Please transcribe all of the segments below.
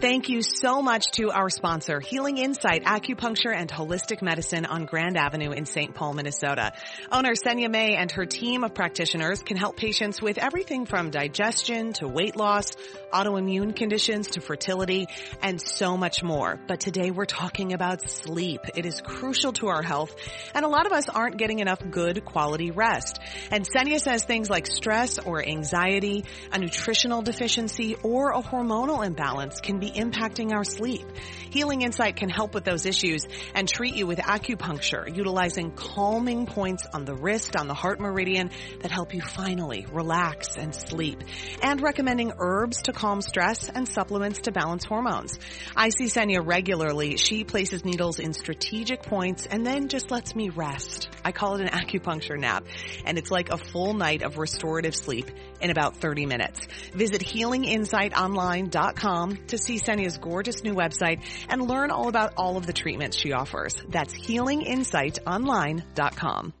Thank you so much to our sponsor, Healing Insight Acupuncture and Holistic Medicine on Grand Avenue in St. Paul, Minnesota. Owner Senya May and her team of practitioners can help patients with everything from digestion to weight loss, autoimmune conditions to fertility, and so much more. But today we're talking about sleep. It is crucial to our health, and a lot of us aren't getting enough good quality rest. And Senya says things like stress or anxiety, a nutritional deficiency, or a hormonal imbalance can be impacting our sleep. Healing Insight can help with those issues and treat you with acupuncture, utilizing calming points on the wrist, on the heart meridian that help you finally relax and sleep, and recommending herbs to calm stress and supplements to balance hormones. I see Senya regularly. She places needles in strategic points and then just lets me rest. I call it an acupuncture nap, and it's like a full night of restorative sleep in about 30 minutes. Visit healinginsightonline.com to see Senya's gorgeous new website and learn all about all of the treatments she offers. That's healinginsightonline.com.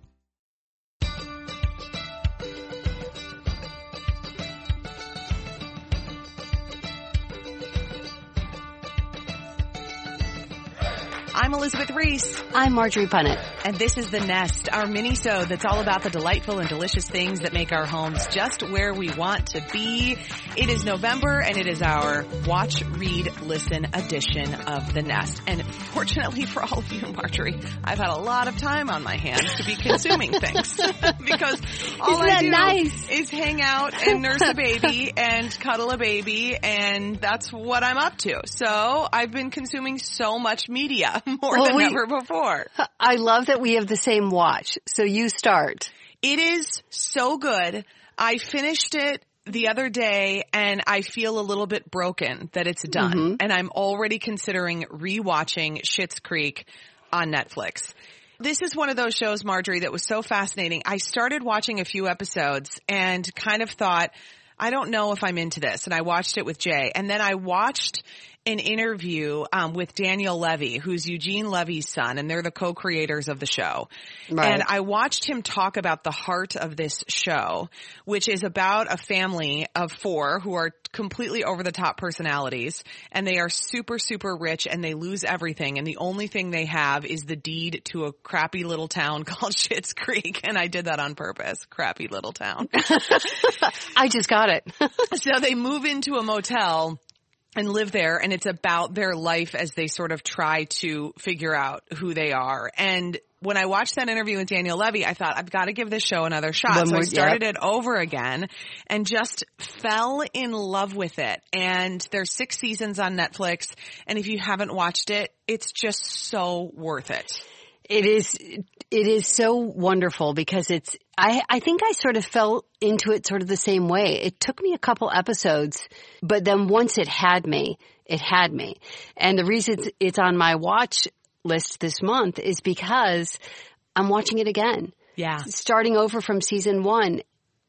I'm Elizabeth Ries. I'm Marjorie Punnett. And this is The Nest, our mini-sode that's all about the delightful and delicious things that make our homes just where we want to be. It is November and it is our watch, read, listen edition of The Nest. And fortunately for all of you, Marjorie, I've had a lot of time on my hands to be consuming things because all Isn't I do nice? is hang out and nurse a baby and cuddle a baby and that's what I'm up to. So I've been consuming so much media more Well, than we- ever before. I love that we have the same watch. So you start. It is so good. I finished it the other day and I feel a little bit broken that it's done. Mm-hmm. And I'm already considering rewatching Schitt's Creek on Netflix. This is one of those shows, Marjorie, that was so fascinating. I started watching a few episodes and kind of thought, I don't know if I'm into this. And I watched it with Jay. And then I watched an interview um, with Daniel Levy, who's Eugene Levy's son, and they're the co-creators of the show. Right. And I watched him talk about the heart of this show, which is about a family of four who are completely over the top personalities and they are super, super rich and they lose everything. And the only thing they have is the deed to a crappy little town called Schitt's Creek. And I did that on purpose. Crappy little town. I just got it. so they move into a motel and live there and it's about their life as they sort of try to figure out who they are. And when I watched that interview with Daniel Levy, I thought I've got to give this show another shot. One so I more- started it over again and just fell in love with it. And there's six seasons on Netflix. And if you haven't watched it, it's just so worth it. It is, it is so wonderful because it's, I, I think I sort of fell into it sort of the same way. It took me a couple episodes, but then once it had me, it had me. And the reason it's- it's on my watch list this month is because I'm watching it again. Yeah. starting over from season one,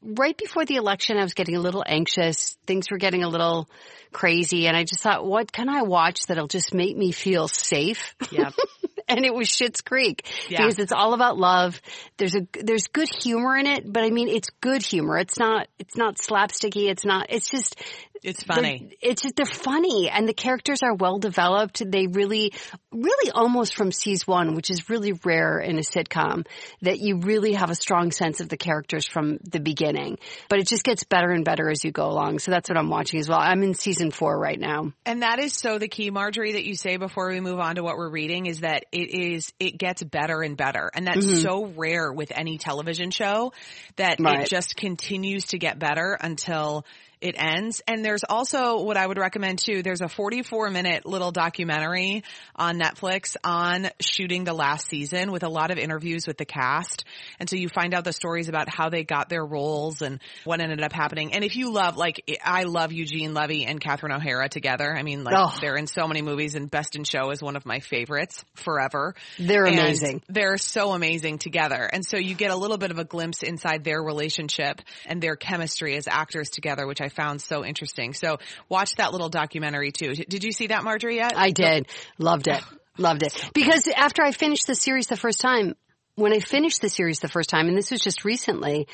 right before the election, I was getting a little anxious. Things were getting a little crazy. And I just thought, what can I watch that'll just make me feel safe? Yeah. and it was Schitt's Creek Yeah. because it's all about love. There's a, there's good humor in it, but I mean, it's good humor. It's not, it's not slapsticky. It's not, it's just, It's funny. they're- It's just, they're funny and the characters are well developed. They really, really almost from season one, which is really rare in a sitcom, that you really have a strong sense of the characters from the beginning. But it just gets better and better as you go along. So that's what I'm watching as well. I'm in season four right now. And that is so the key, Marjorie, that you say before we move on to what we're reading is that it is, it gets better and better. And that's mm-hmm. so rare with any television show that Right. it just continues to get better until it ends. And there's also what I would recommend too. There's a 44 minute little documentary on Netflix on shooting the last season with a lot of interviews with the cast. And so you find out the stories about how they got their roles and what ended up happening. And if you love, like, I love Eugene Levy and Catherine O'Hara together. I mean, like, Oh. they're in so many movies and Best in Show is one of my favorites forever. They're And amazing. they're so amazing together. And so you get a little bit of a glimpse inside their relationship and their chemistry as actors together, which I found so interesting. So watch that little documentary too. Did you see that, Marjorie, yet? I did. Loved it. Loved it. Because after I finished the series the first time, when I finished the series the first time, and this was just recently,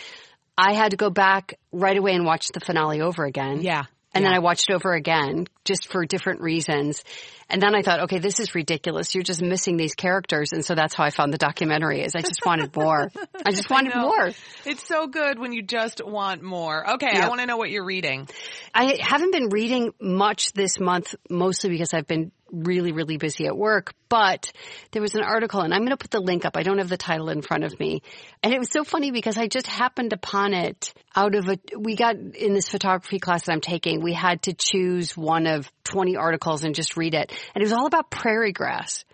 I had to go back right away and watch the finale over again. Yeah. And then I watched it over again just for different reasons. And then I thought, okay, this is ridiculous. You're just missing these characters. And so that's how I found the documentary is I just wanted more. I just wanted know. more. It's so good when you just want more. Okay, I want to know what you're reading. I haven't been reading much this month, mostly because I've been really, really busy at work. But there was an article, and I'm going to put the link up. I don't have the title in front of me. And it was so funny because I just happened upon it out of a, we got in this photography class that I'm taking, we had to choose one of 20 articles and just read it. And it was all about prairie grass.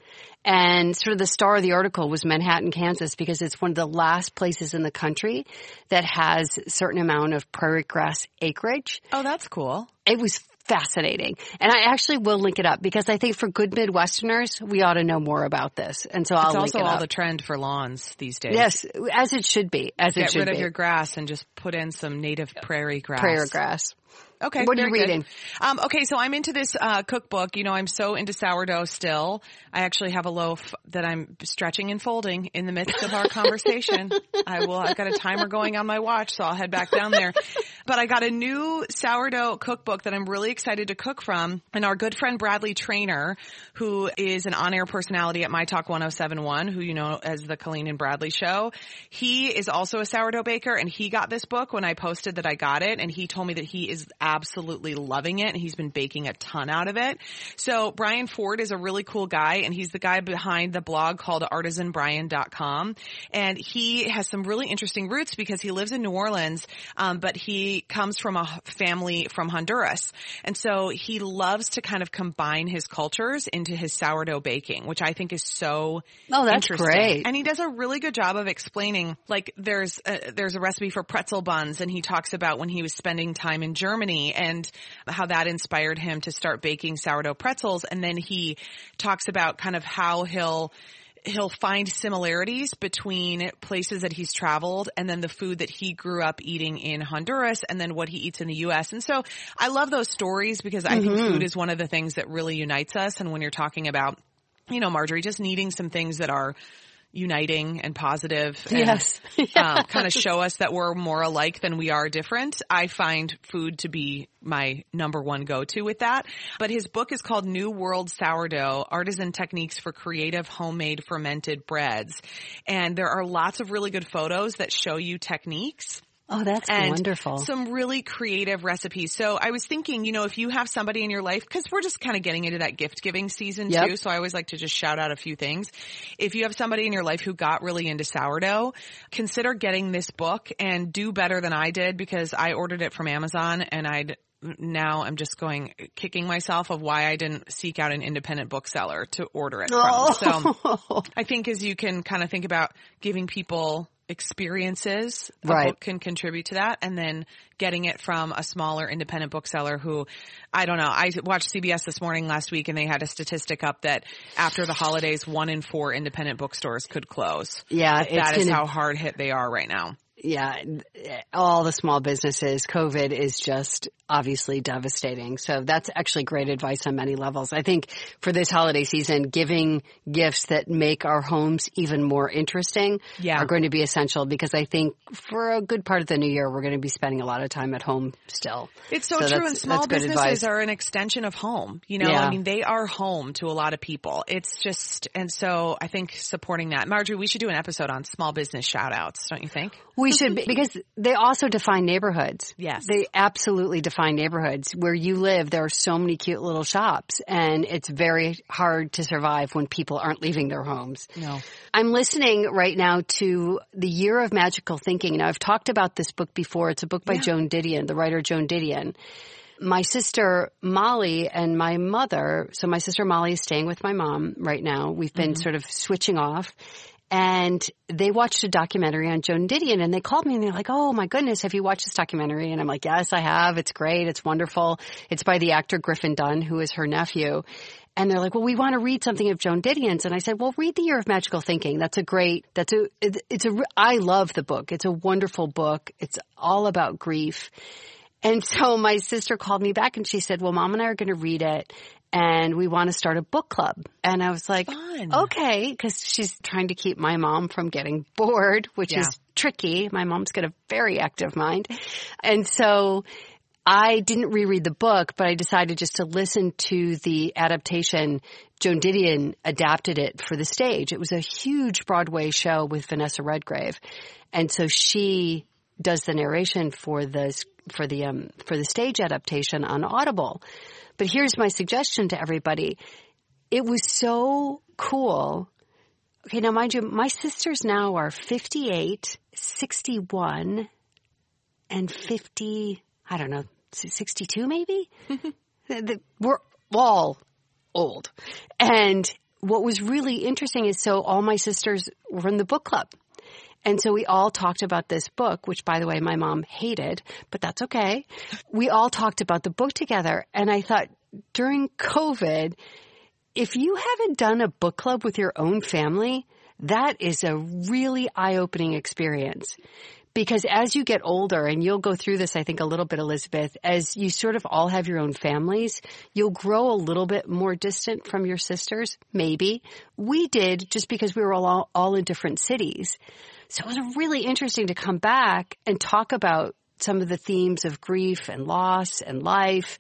And sort of the star of the article was Manhattan, Kansas, because it's one of the last places in the country that has a certain amount of prairie grass acreage Oh, that's cool. it was fascinating. And I actually will link it up because I think for good Midwesterners, we ought to know more about this. And so I'll It's link also it all the trend for lawns these days. yes, as it should be, as it Get should rid of your grass and just put in some native prairie grass. Prairie grass. Okay. What are you reading? Um, okay, so I'm into this uh, cookbook. You know, I'm so into sourdough still. I actually have a loaf that I'm stretching and folding in the midst of our conversation. I will. I've got a timer going on my watch, so I'll head back down there. But I got a new sourdough cookbook that I'm really excited to cook from, and our good friend Bradley Traynor, who is an on-air personality at My Talk 1071, who you know as the Colleen and Bradley Show. He is also a sourdough baker, and he got this book when I posted that I got it, and he told me that he is absolutely loving it, and he's been baking a ton out of it. So Bryan Ford is a really cool guy, and he's the guy behind the blog called artisanbryan.com, and he has some really interesting roots because he lives in New Orleans, um, but he comes from a family from Honduras, and so he loves to kind of combine his cultures into his sourdough baking, which I think is so Oh, that's interesting. great. And he does a really good job of explaining, like there's a, there's a recipe for pretzel buns and he talks about when he was spending time in Germany and how that inspired him to start baking sourdough pretzels. And then he talks about kind of how he'll he'll find similarities between places that he's traveled and then the food that he grew up eating in Honduras and then what he eats in the US. And so I love those stories because I think mm-hmm. food is one of the things that really unites us. And when you're talking about, you know, Marjorie, just needing some things that are uniting and positive and Yes. uh, kind of show us that we're more alike than we are different. I find food to be my number one go-to with that. But his book is called New World Sourdough, Artisan Techniques for Creative Homemade Fermented Breads. And there are lots of really good photos that show you techniques Oh, that's and wonderful. some really creative recipes. So I was thinking, you know, if you have somebody in your life, because we're just kind of getting into that gift giving season Yep. too. So I always like to just shout out a few things. If you have somebody in your life who got really into sourdough, consider getting this book and do better than I did because I ordered it from Amazon and I'd now I'm just going kicking myself of why I didn't seek out an independent bookseller to order it from. Oh. So I think as you can kind of think about giving people experiences, a Right. book can contribute to that, and then getting it from a smaller independent bookseller who, I don't know, I watched CBS this morning last week and they had a statistic up that after the holidays, one in four independent bookstores could close. Yeah, That is gonna- how hard hit they are right now. Yeah, eh, all the small businesses, COVID is just obviously devastating. So that's actually great advice on many levels. I think for this holiday season, giving gifts that make our homes even more interesting Yeah. are going to be essential because I think for a good part of the new year, we're going to be spending a lot of time at home still. It's so, So true, and small businesses advice. are an extension of home. You know, Yeah. I mean, they are home to a lot of people. It's just, and so I think supporting that. Marjorie, we should do an episode on small business shout outs, don't you think? We we should be, because they also define neighborhoods. Yes. They absolutely define neighborhoods. Where you live, there are so many cute little shops and it's very hard to survive when people aren't leaving their homes. No. I'm listening right now to The Year of Magical Thinking. Now I've talked about this book before. It's a book by Joan Didion, the writer Joan Didion. My sister Molly and my mother, so my sister Molly is staying with my mom right now. We've been mm-hmm. sort of switching off and they watched a documentary on Joan Didion and they called me and they're like, Oh my goodness, have you watched this documentary? And I'm like, yes, I have. It's great. It's wonderful. It's by the actor Griffin Dunne, who is her nephew. And they're like, well, we want to read something of Joan Didion's. And I said, well, read The Year of Magical Thinking. That's a great, that's a, it's a, I love the book. It's a wonderful book. It's all about grief. And so my sister called me back and she said, well, mom and I are going to read it and we want to start a book club. And I was like, Fun. okay, because she's trying to keep my mom from getting bored, which Yeah. is tricky. My mom's got a very active mind. And so I didn't reread the book, but I decided just to listen to the adaptation. Joan Didion adapted it for the stage. It was a huge Broadway show with Vanessa Redgrave. And so she does the narration for the, for the, um, for the stage adaptation on Audible. But here's my suggestion to everybody. It was so cool Okay, now mind you, my sisters now are 58, 61, and 50, I don't know, 62 maybe? We're all old. And what was really interesting is so all my sisters were in the book club. And so we all talked about this book, which by the way, my mom hated, but that's okay. We all talked about the book together. And I thought during COVID, if you haven't done a book club with your own family, that is a really eye-opening experience. Because as you get older, and you'll go through this, I think, a little bit, Elizabeth, as you sort of all have your own families, you'll grow a little bit more distant from your sisters, maybe. We did just because we were all, all in different cities. So it was really interesting to come back and talk about some of the themes of grief and loss and life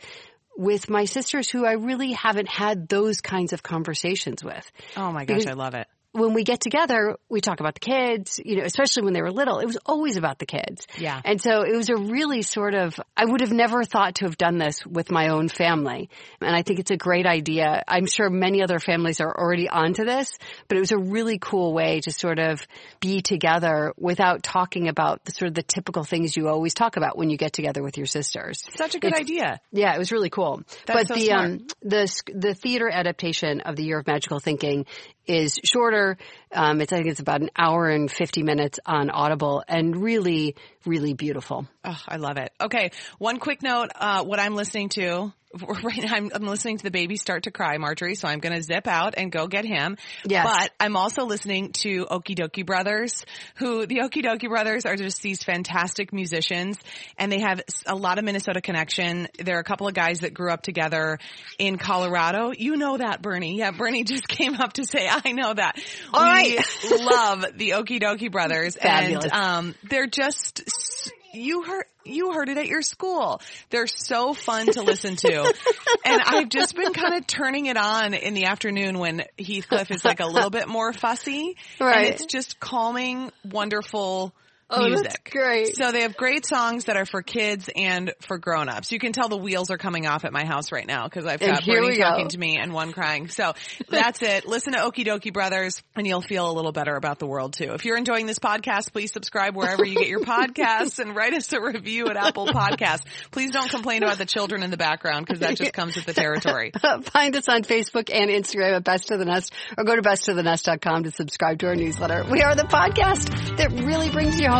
with my sisters who I really haven't had those kinds of conversations with. Oh my gosh, Because- I love it. When we get together, we talk about the kids, you know, especially when they were little. It was always about the kids. Yeah. And so it was a really sort of, I would have never thought to have done this with my own family. And I think it's a great idea. I'm sure many other families are already onto this, but it was a really cool way to sort of be together without talking about the sort of the typical things you always talk about when you get together with your sisters. Such a good It's- idea. Yeah, it was really cool. That's but so the smart. um the the theater adaptation of the Year of Magical Thinking is shorter. Um, it's I think it's about an hour and fifty minutes on Audible, and really, really beautiful. Oh, I love it. Okay, one quick note. Uh, what I'm listening to right now, I'm, I'm listening to the baby start to cry, Marjorie. So I'm going to zip out and go get him. Yes. But I'm also listening to Okee Dokee Brothers, who the Okee Dokee Brothers are just these fantastic musicians, and they have a lot of Minnesota connection. There are a couple of guys that grew up together in Colorado. You know that, Bernie. Yeah, Bernie just came up to say, I know that. All we right. love the Okee Dokee Brothers, Fabulous. and um, they're just you heard you heard it at your school. They're so fun to listen to, and I've just been kind of turning it on in the afternoon when Heathcliff is like a little bit more fussy, Right. And it's just calming, wonderful. Oh, that's music. great. So they have great songs that are for kids and for grown-ups. You can tell the wheels are coming off at my house right now because I've got Bernie we go. talking to me and one crying. So that's it. Listen to Okee Dokee Brothers and you'll feel a little better about the world too. If you're enjoying this podcast, please subscribe wherever you get your podcasts and write us a review at Apple Podcasts. Please don't complain about the children in the background because that just comes with the territory. Find us on Facebook and Instagram at Best of the Nest, or go to bestofthenest.com to subscribe to our newsletter. We are the podcast that really brings you home.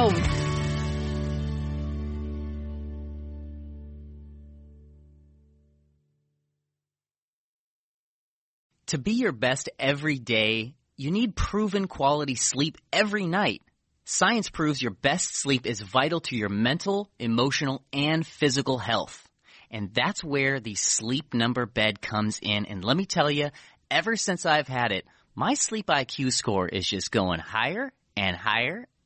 To be your best every day, you need proven quality sleep every night. Science proves your best sleep is vital to your mental, emotional, and physical health. And that's where the sleep number bed comes in. And let me tell you, ever since I've had it, my sleep IQ score is just going higher and higher.